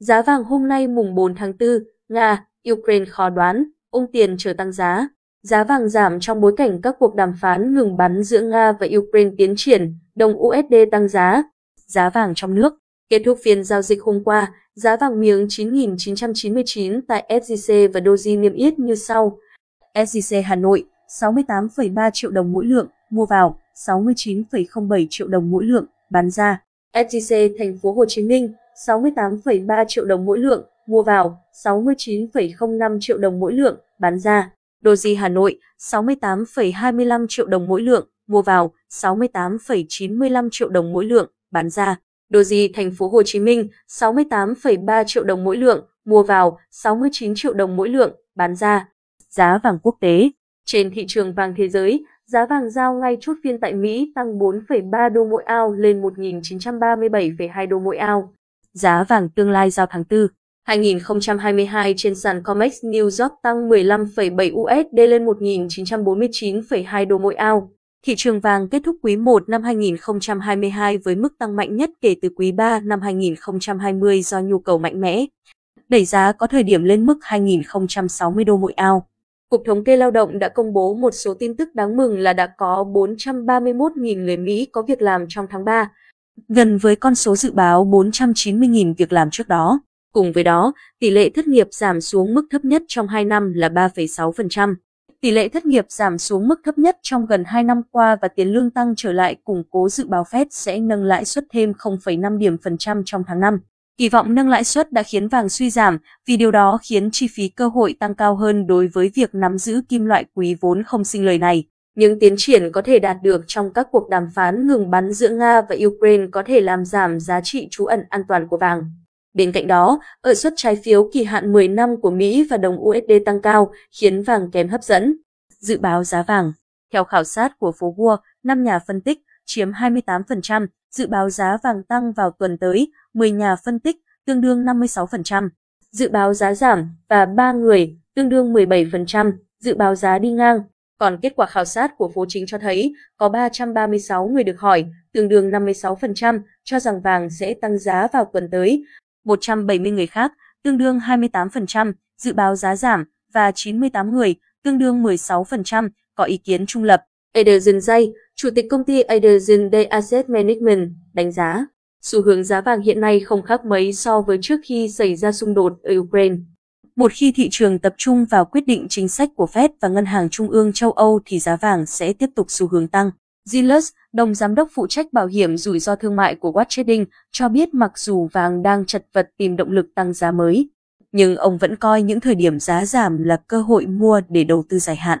Giá vàng hôm nay mùng 4 tháng 4, Nga, Ukraine khó đoán, ung tiền chờ tăng giá. Giá vàng giảm trong bối cảnh các cuộc đàm phán ngừng bắn giữa Nga và Ukraine tiến triển, đồng USD tăng giá. Giá vàng trong nước Kết thúc phiên giao dịch hôm qua, giá vàng miếng 9.999 tại SJC và Doji niêm yết như sau. SJC Hà Nội 68,3 triệu đồng mỗi lượng, mua vào 69,07 triệu đồng mỗi lượng, bán ra. SJC Thành phố Hồ Chí Minh 68,3 triệu đồng mỗi lượng, mua vào 69,05 triệu đồng mỗi lượng, bán ra. Doji Hà Nội 68,25 triệu đồng mỗi lượng, mua vào 68,95 triệu đồng mỗi lượng, bán ra. Doji thành phố Hồ Chí Minh 68,3 triệu đồng mỗi lượng, mua vào 69 triệu đồng mỗi lượng, bán ra. Giá vàng quốc tế Trên thị trường vàng thế giới, giá vàng giao ngay chốt phiên tại Mỹ tăng 4,3 đô mỗi ao lên 1.937,2 đô mỗi ao. Giá vàng tương lai giao tháng 4 2022 trên sàn COMEX New York tăng 15,7 USD lên 1.949,2 đô mỗi ao. Thị trường vàng kết thúc quý 1 năm 2022 với mức tăng mạnh nhất kể từ quý 3 năm 2020 do nhu cầu mạnh mẽ. Đẩy giá có thời điểm lên mức 2.060 đô mỗi ao. Cục Thống kê Lao động đã công bố một số tin tức đáng mừng là đã có 431.000 người Mỹ có việc làm trong tháng 3, gần với con số dự báo 490.000 việc làm trước đó. Cùng với đó, tỷ lệ thất nghiệp giảm xuống mức thấp nhất trong 2 năm là 3,6%. Tỷ lệ thất nghiệp giảm xuống mức thấp nhất trong gần 2 năm qua và tiền lương tăng trở lại củng cố dự báo Fed sẽ nâng lãi suất thêm 0,5 điểm phần trăm trong tháng 5. Kỳ vọng nâng lãi suất đã khiến vàng suy giảm, vì điều đó khiến chi phí cơ hội tăng cao hơn đối với việc nắm giữ kim loại quý vốn không sinh lời này. Những tiến triển có thể đạt được trong các cuộc đàm phán ngừng bắn giữa Nga và Ukraine có thể làm giảm giá trị trú ẩn an toàn của vàng. Bên cạnh đó, ở suất trái phiếu kỳ hạn 10 năm của Mỹ và đồng USD tăng cao, khiến vàng kém hấp dẫn. Dự báo giá vàng Theo khảo sát của phố Wall, 5 nhà phân tích chiếm 28%, dự báo giá vàng tăng vào tuần tới, 10 nhà phân tích tương đương 56%. Dự báo giá giảm và 3 người tương đương 17%, dự báo giá đi ngang. Còn kết quả khảo sát của phố chính cho thấy có 336 người được hỏi, tương đương 56%, cho rằng vàng sẽ tăng giá vào tuần tới, 170 người khác, tương đương 28%, dự báo giá giảm và 98 người, tương đương 16%, có ý kiến trung lập. Ederson Jay, Chủ tịch công ty Ederson Day Asset Management, đánh giá, xu hướng giá vàng hiện nay không khác mấy so với trước khi xảy ra xung đột ở Ukraine. Một khi thị trường tập trung vào quyết định chính sách của Fed và Ngân hàng Trung ương châu Âu thì giá vàng sẽ tiếp tục xu hướng tăng. Gilles, đồng giám đốc phụ trách bảo hiểm rủi ro thương mại của Watch Trading, cho biết mặc dù vàng đang chật vật tìm động lực tăng giá mới, nhưng ông vẫn coi những thời điểm giá giảm là cơ hội mua để đầu tư dài hạn.